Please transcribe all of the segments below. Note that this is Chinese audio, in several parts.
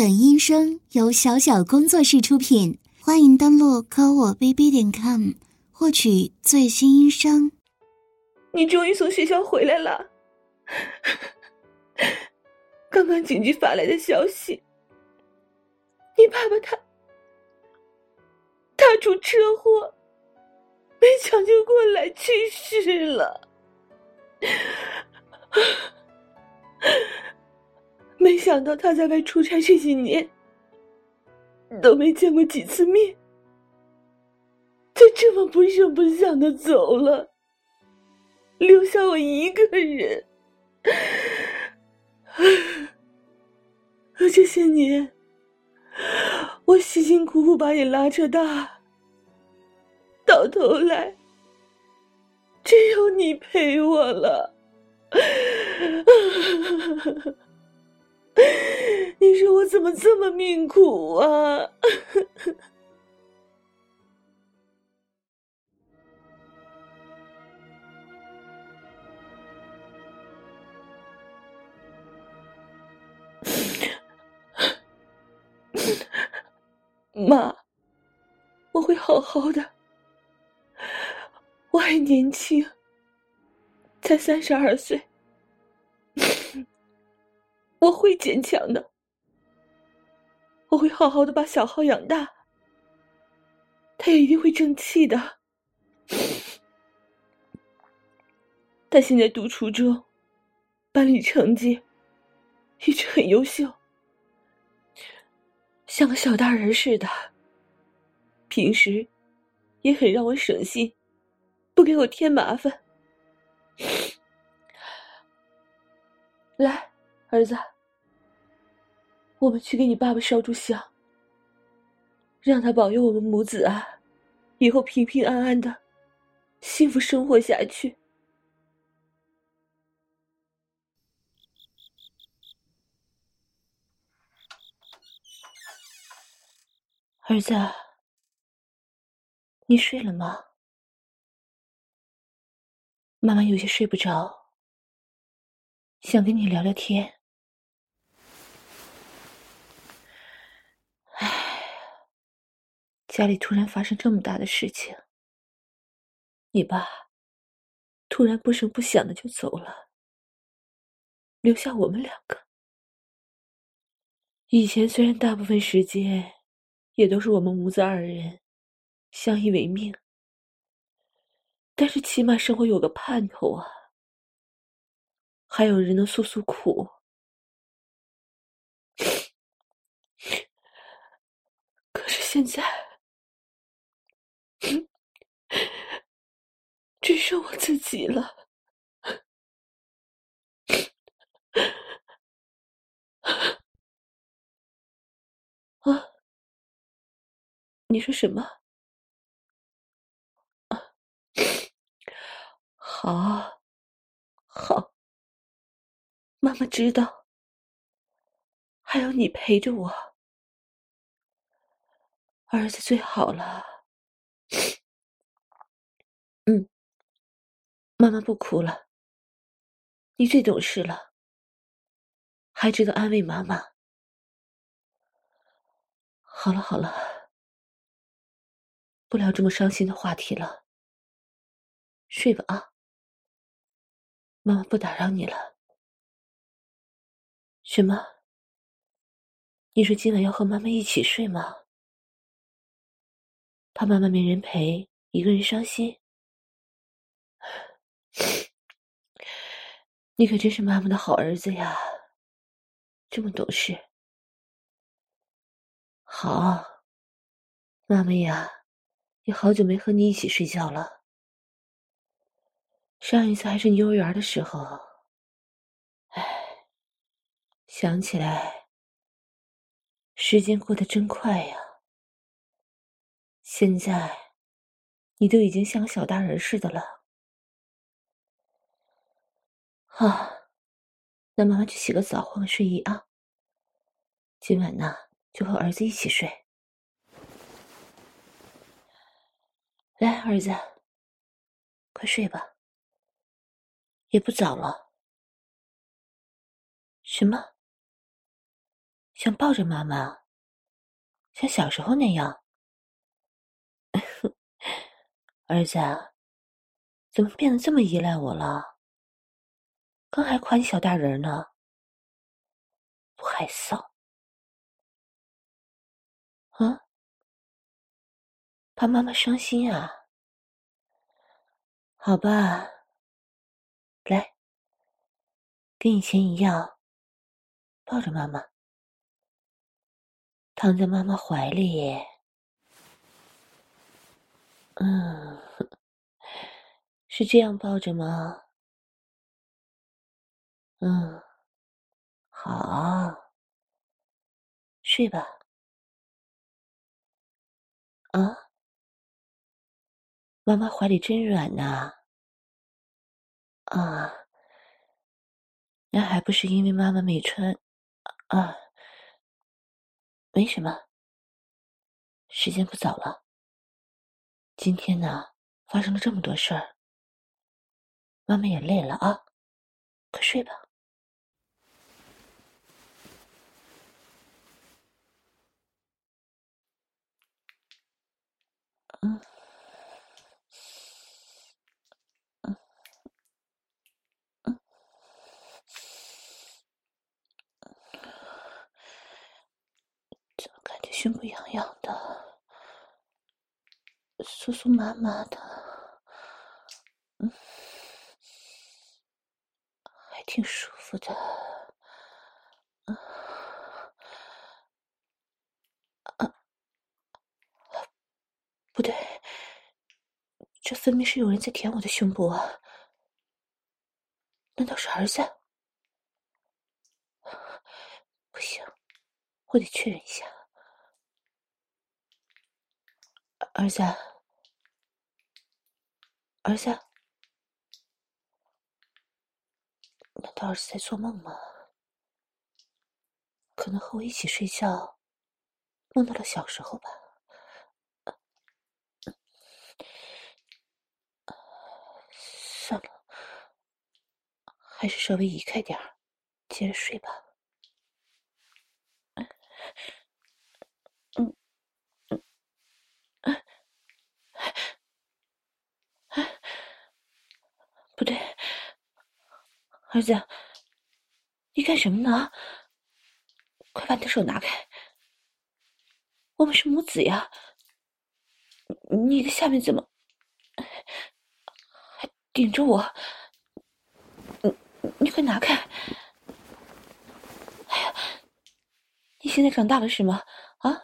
本音声由小小工作室出品，欢迎登录科我 bb 点 com 获取最新音声。你终于从学校回来了。刚刚警局发来的消息，你爸爸他他出车祸，没抢救过来去世了。没想到他在外出差这几年都没见过几次面，就这么不声不响的走了，留下我一个人。这些年，我辛辛苦苦把你拉扯大，到头来只有你陪我了。你说我怎么这么命苦啊？妈，我会好好的。我还年轻，才三十二岁。我会坚强的，我会好好的把小浩养大，他也一定会争气的。他现在读初中，班里成绩一直很优秀，像个小大人似的，平时也很让我省心，不给我添麻烦。来。儿子，我们去给你爸爸烧炷香，让他保佑我们母子啊，以后平平安安的，幸福生活下去。儿子，你睡了吗？妈妈有些睡不着，想跟你聊聊天。家里突然发生这么大的事情，你爸突然不声不响的就走了，留下我们两个。以前虽然大部分时间也都是我们母子二人相依为命，但是起码生活有个盼头啊，还有人能诉诉苦。可是现在。只剩我自己了。啊？你说什么？好，好，妈妈知道。还有你陪着我，儿子最好了。嗯。妈妈不哭了，你最懂事了，还知道安慰妈妈。好了好了，不聊这么伤心的话题了，睡吧啊。妈妈不打扰你了。什么？你说今晚要和妈妈一起睡吗？怕妈妈没人陪，一个人伤心？你可真是妈妈的好儿子呀，这么懂事。好，妈妈呀，也好久没和你一起睡觉了。上一次还是你幼儿园的时候，哎，想起来，时间过得真快呀。现在，你都已经像个小大人似的了。啊，那妈妈去洗个澡，换个睡衣啊。今晚呢，就和儿子一起睡。来，儿子，快睡吧，也不早了。什么？想抱着妈妈，像小时候那样。儿子，怎么变得这么依赖我了？刚还夸你小大人呢，不害臊啊？怕妈妈伤心啊？好吧，来，跟以前一样，抱着妈妈，躺在妈妈怀里。嗯，是这样抱着吗？嗯，好，睡吧。啊？妈妈怀里真软呐！啊，那还不是因为妈妈没穿啊？没什么，时间不早了。今天呢，发生了这么多事儿，妈妈也累了啊，快睡吧。嗯。怎么感觉胸部痒痒的，酥酥麻麻的，嗯，还挺舒服的，嗯，啊，不对，这分明是有人在舔我的胸部啊！难道是儿子？不行，我得确认一下。儿子，儿子，难道儿子在做梦吗？可能和我一起睡觉，梦到了小时候吧。算了，还是稍微移开点儿，接着睡吧。嗯嗯 不对，儿子，你干什么呢？快把你的手拿开！我们是母子呀，你的下面怎么还顶着我？你快拿开！哎呀，你现在长大了是吗？啊，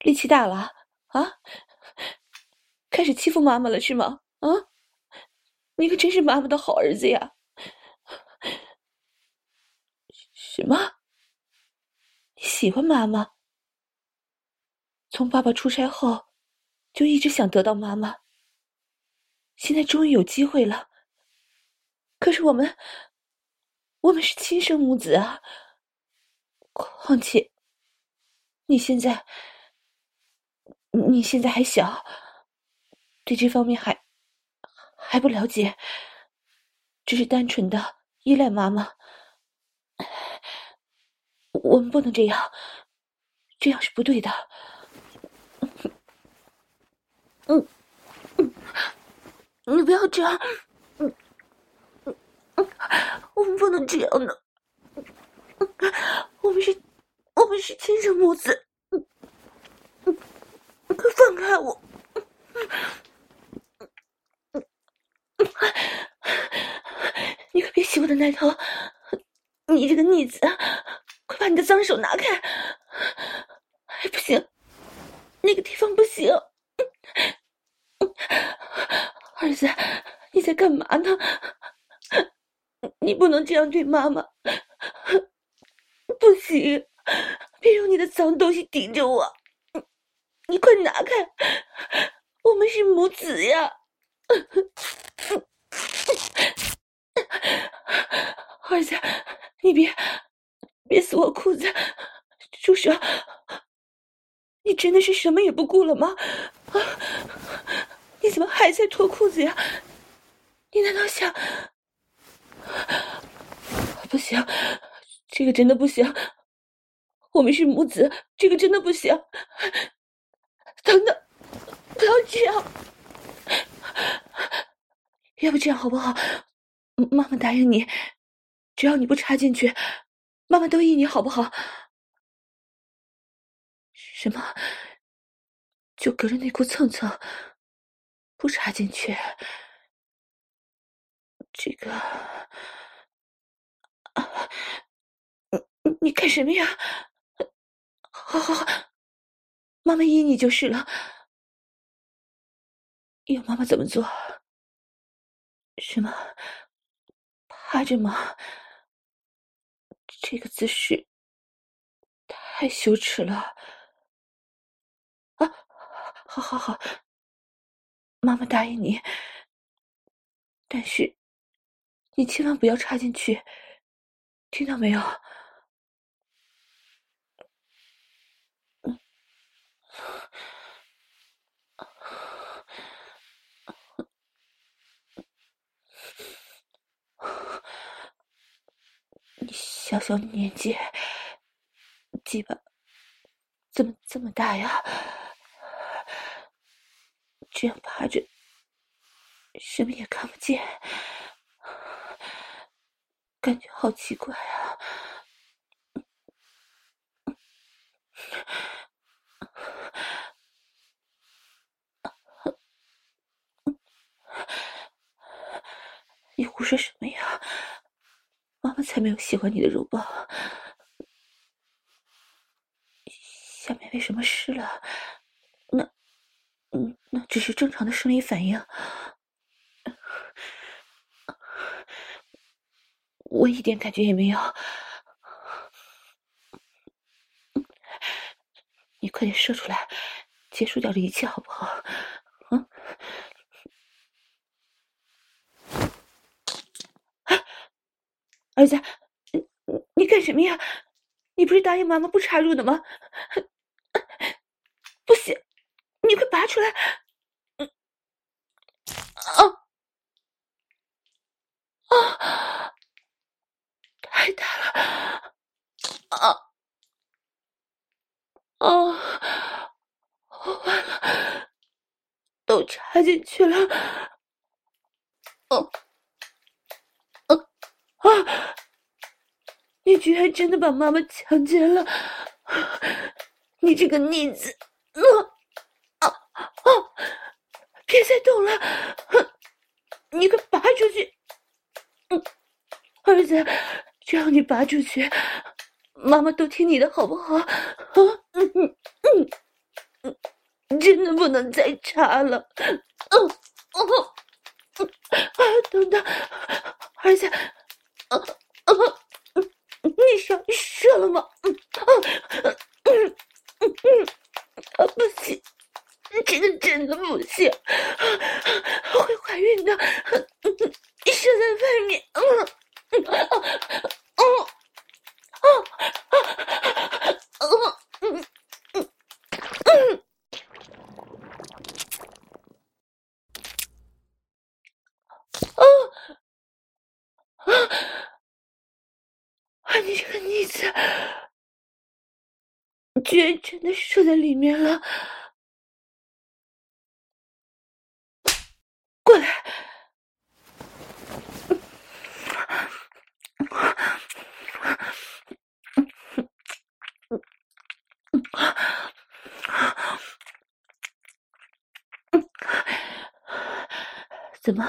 力气大了啊？开始欺负妈妈了是吗？啊？你可真是妈妈的好儿子呀！什么？你喜欢妈妈？从爸爸出差后，就一直想得到妈妈。现在终于有机会了。可是我们，我们是亲生母子啊！况且，你现在，你现在还小，对这方面还……还不了解，只是单纯的依赖妈妈。我们不能这样，这样是不对的。嗯嗯，你不要这样。嗯，我们不能这样的。我们是，我们是亲生母子。快放开我。你可别洗我的奶头！你这个逆子，快把你的脏手拿开！哎，不行，那个地方不行。儿子，你在干嘛呢？你不能这样对妈妈！不行，别用你的脏东西顶着我！你快拿开！我们是母子呀！儿子，你别别撕我裤子！住手！你真的是什么也不顾了吗？你怎么还在脱裤子呀？你难道想……不行，这个真的不行！我们是母子，这个真的不行。等等，不要这样，要不这样好不好？妈妈答应你，只要你不插进去，妈妈都依你，好不好？什么？就隔着内裤蹭蹭，不插进去？这个，啊，你干什么呀？好好好，妈妈依你就是了。要妈妈怎么做？什么？趴着吗？这个姿势太羞耻了。啊，好好好，妈妈答应你，但是你千万不要插进去，听到没有？小小年纪，鸡巴怎么这么大呀？这样趴着，什么也看不见，感觉好奇怪啊！你胡说什么呀？才没有喜欢你的肉包，下面为什么湿了？那，嗯，那只是正常的生理反应。我一点感觉也没有。你快点射出来，结束掉这一切好不好？嗯。儿子，你你干什么呀？你不是答应妈妈不插入的吗？不行，你快拔出来！啊啊！太大了！啊啊！完了，都插进去了！哦。啊！你居然真的把妈妈强奸了！你这个逆子！啊啊啊！别再动了！你快拔出去！嗯，儿子，只要你拔出去，妈妈都听你的，好不好？啊，嗯嗯嗯嗯，真的不能再插了！嗯哦，啊，等等，儿子。啊啊！你上射了吗？嗯啊嗯嗯嗯啊！不行，这个真的不行，会怀孕的。射在外面。嗯嗯啊啊啊啊啊！嗯嗯嗯啊啊！你这个逆子，居然真的射在里面了！过来！怎么，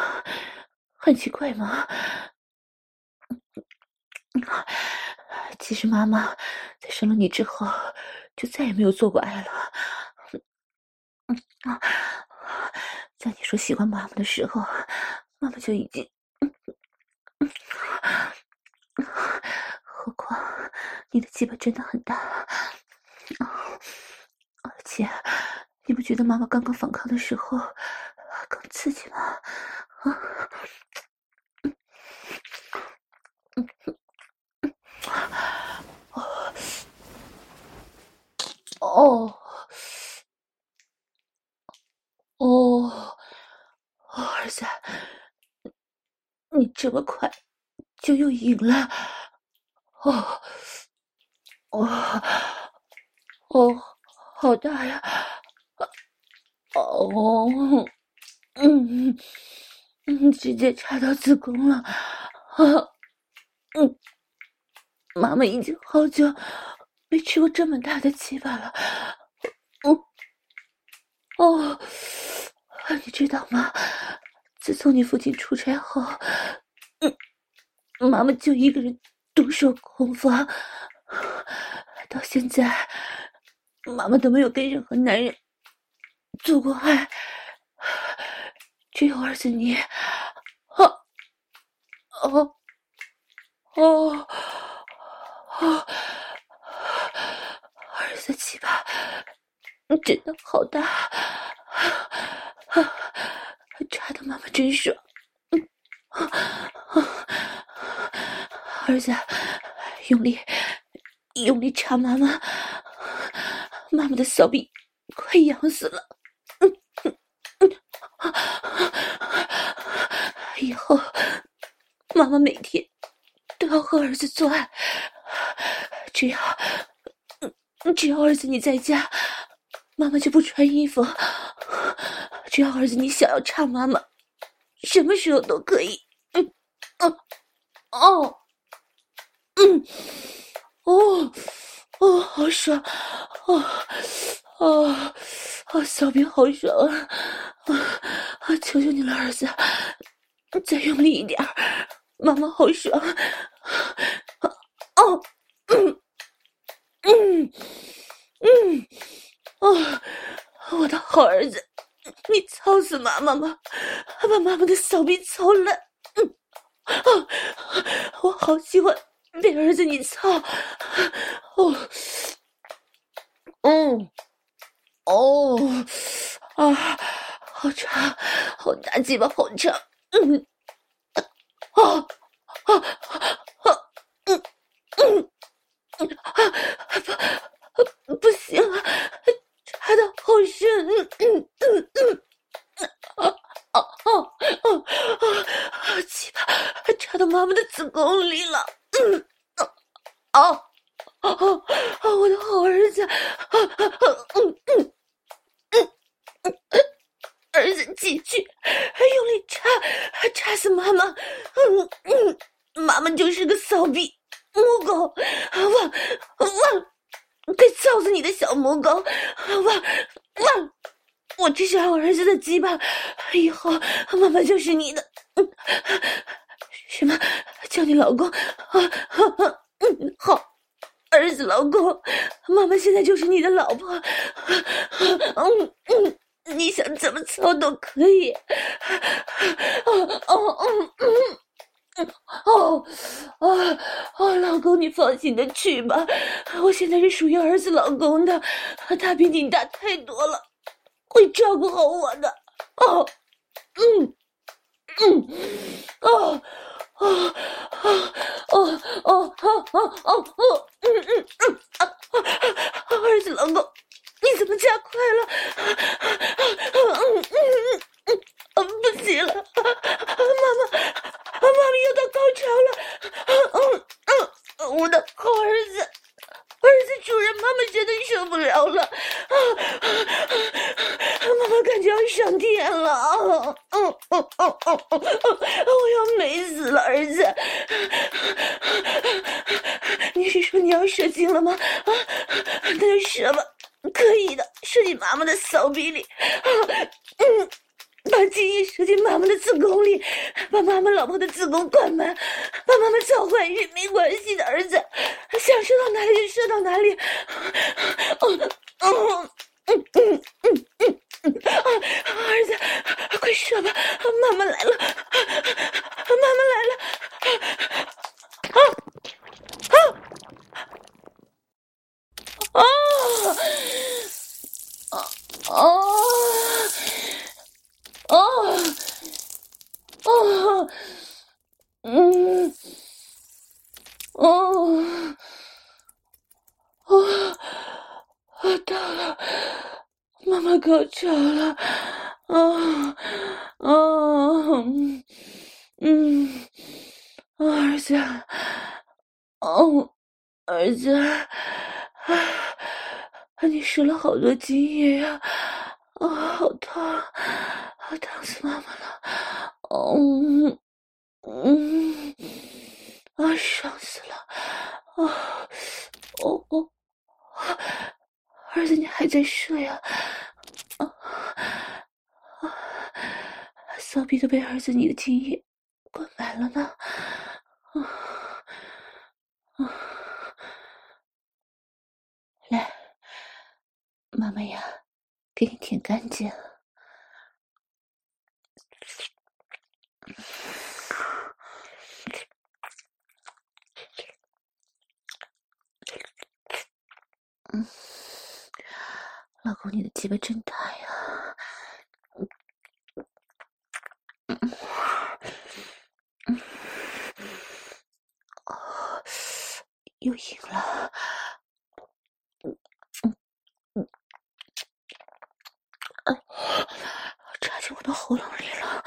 很奇怪吗？其实妈妈在生了你之后，就再也没有做过爱了。在你说喜欢妈妈的时候，妈妈就已经……何况你的鸡巴真的很大，而且你不觉得妈妈刚刚反抗的时候更刺激吗？啊？哦，哦，儿子，你这么快就又赢了，哦，哦，哦，好大呀！哦，嗯嗯，直接插到子宫了。啊，嗯，妈妈已经好久没吃过这么大的鸡巴了。嗯，哦，你知道吗？自从你父亲出差后，嗯，妈妈就一个人独守空房。到现在，妈妈都没有跟任何男人做过爱，只有儿子你。哦，哦，哦，哦，儿子鸡巴真的好大，插的妈妈真爽。儿子，用力。用力插妈妈，妈妈的小臂快痒死了。以后妈妈每天都要和儿子做爱，只要只要儿子你在家，妈妈就不穿衣服。只要儿子你想要插妈妈，什么时候都可以。嗯嗯哦嗯。哦，哦，好爽，哦，哦，哦，小兵好爽啊！啊，求求你了，儿子，再用力一点，妈妈好爽。哦，嗯，嗯，嗯，哦，我的好儿子，你操死妈妈吗？还把妈妈的小臂操烂。嗯，啊，我好喜欢。被儿子你操，哦，嗯，哦，啊，好长，好大鸡巴，好长，嗯，啊，啊，啊，嗯，嗯，啊不，不行了，插的好深，嗯，嗯，嗯，嗯，啊，啊，啊，啊，啊，鸡巴插到妈妈的子宫里了。嗯，啊，啊，啊，我的好儿子，啊，嗯嗯嗯嗯，儿子继续用力插，插死妈妈，嗯嗯，妈妈就是个骚逼母狗，汪汪，该操死你的小母狗，汪汪，我只想要儿子的鸡巴，以后妈妈就是你的，嗯。什么？叫你老公？啊嗯，好，儿子，老公，妈妈现在就是你的老婆。嗯嗯，你想怎么操都可以。哦哦嗯嗯哦啊哦，老公，你放心的去吧，我现在是属于儿子老公的，他比你大太多了，会照顾好我的。哦，嗯嗯哦。哦哦哦哦哦哦哦哦嗯嗯嗯啊啊啊！儿子，老公，你怎么加快了？嗯嗯嗯嗯嗯，不行了，妈妈，妈妈又到高潮了。啊嗯嗯，我的好儿子。儿子，主人，妈妈绝对受不了了，啊啊啊！妈妈感觉要上天了，啊嗯嗯嗯嗯嗯，我要美死了，儿子。你是说你要射精了吗？啊，那就射吧，可以的，射进妈妈的骚逼里。啊，精液射进妈妈的子宫里，把妈妈老婆的子宫灌满，把妈妈造怀孕没关系的儿子，想射到哪里就射到哪里。哦哦嗯嗯嗯嗯嗯啊，儿子，快射吧，妈妈来了，妈妈来了，啊啊啊啊啊！哦，嗯，哦，哦，到了，妈妈高潮了，啊，啊，嗯，儿子，哦，儿子，啊，你输了好多精液呀！啊，好痛，好疼死妈妈了！嗯嗯，啊，爽死了！啊，哦哦，儿子，你还在睡啊？啊啊，骚逼都被儿子你的精液灌满了呢！啊啊！来，妈妈呀，给你舔干净了。嗯，老公，你的鸡巴真大呀！嗯嗯，哦，又硬了。喉咙里了，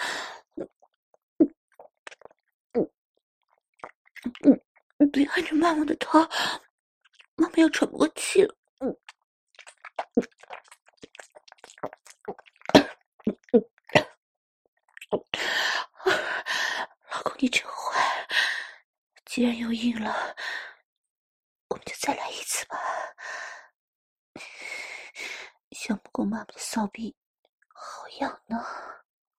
别按着妈妈的头，妈妈要喘不过气了嗯嗯，老公你真坏，既然又硬了，我们就再来一次吧。想不过妈妈的骚逼，好痒呢。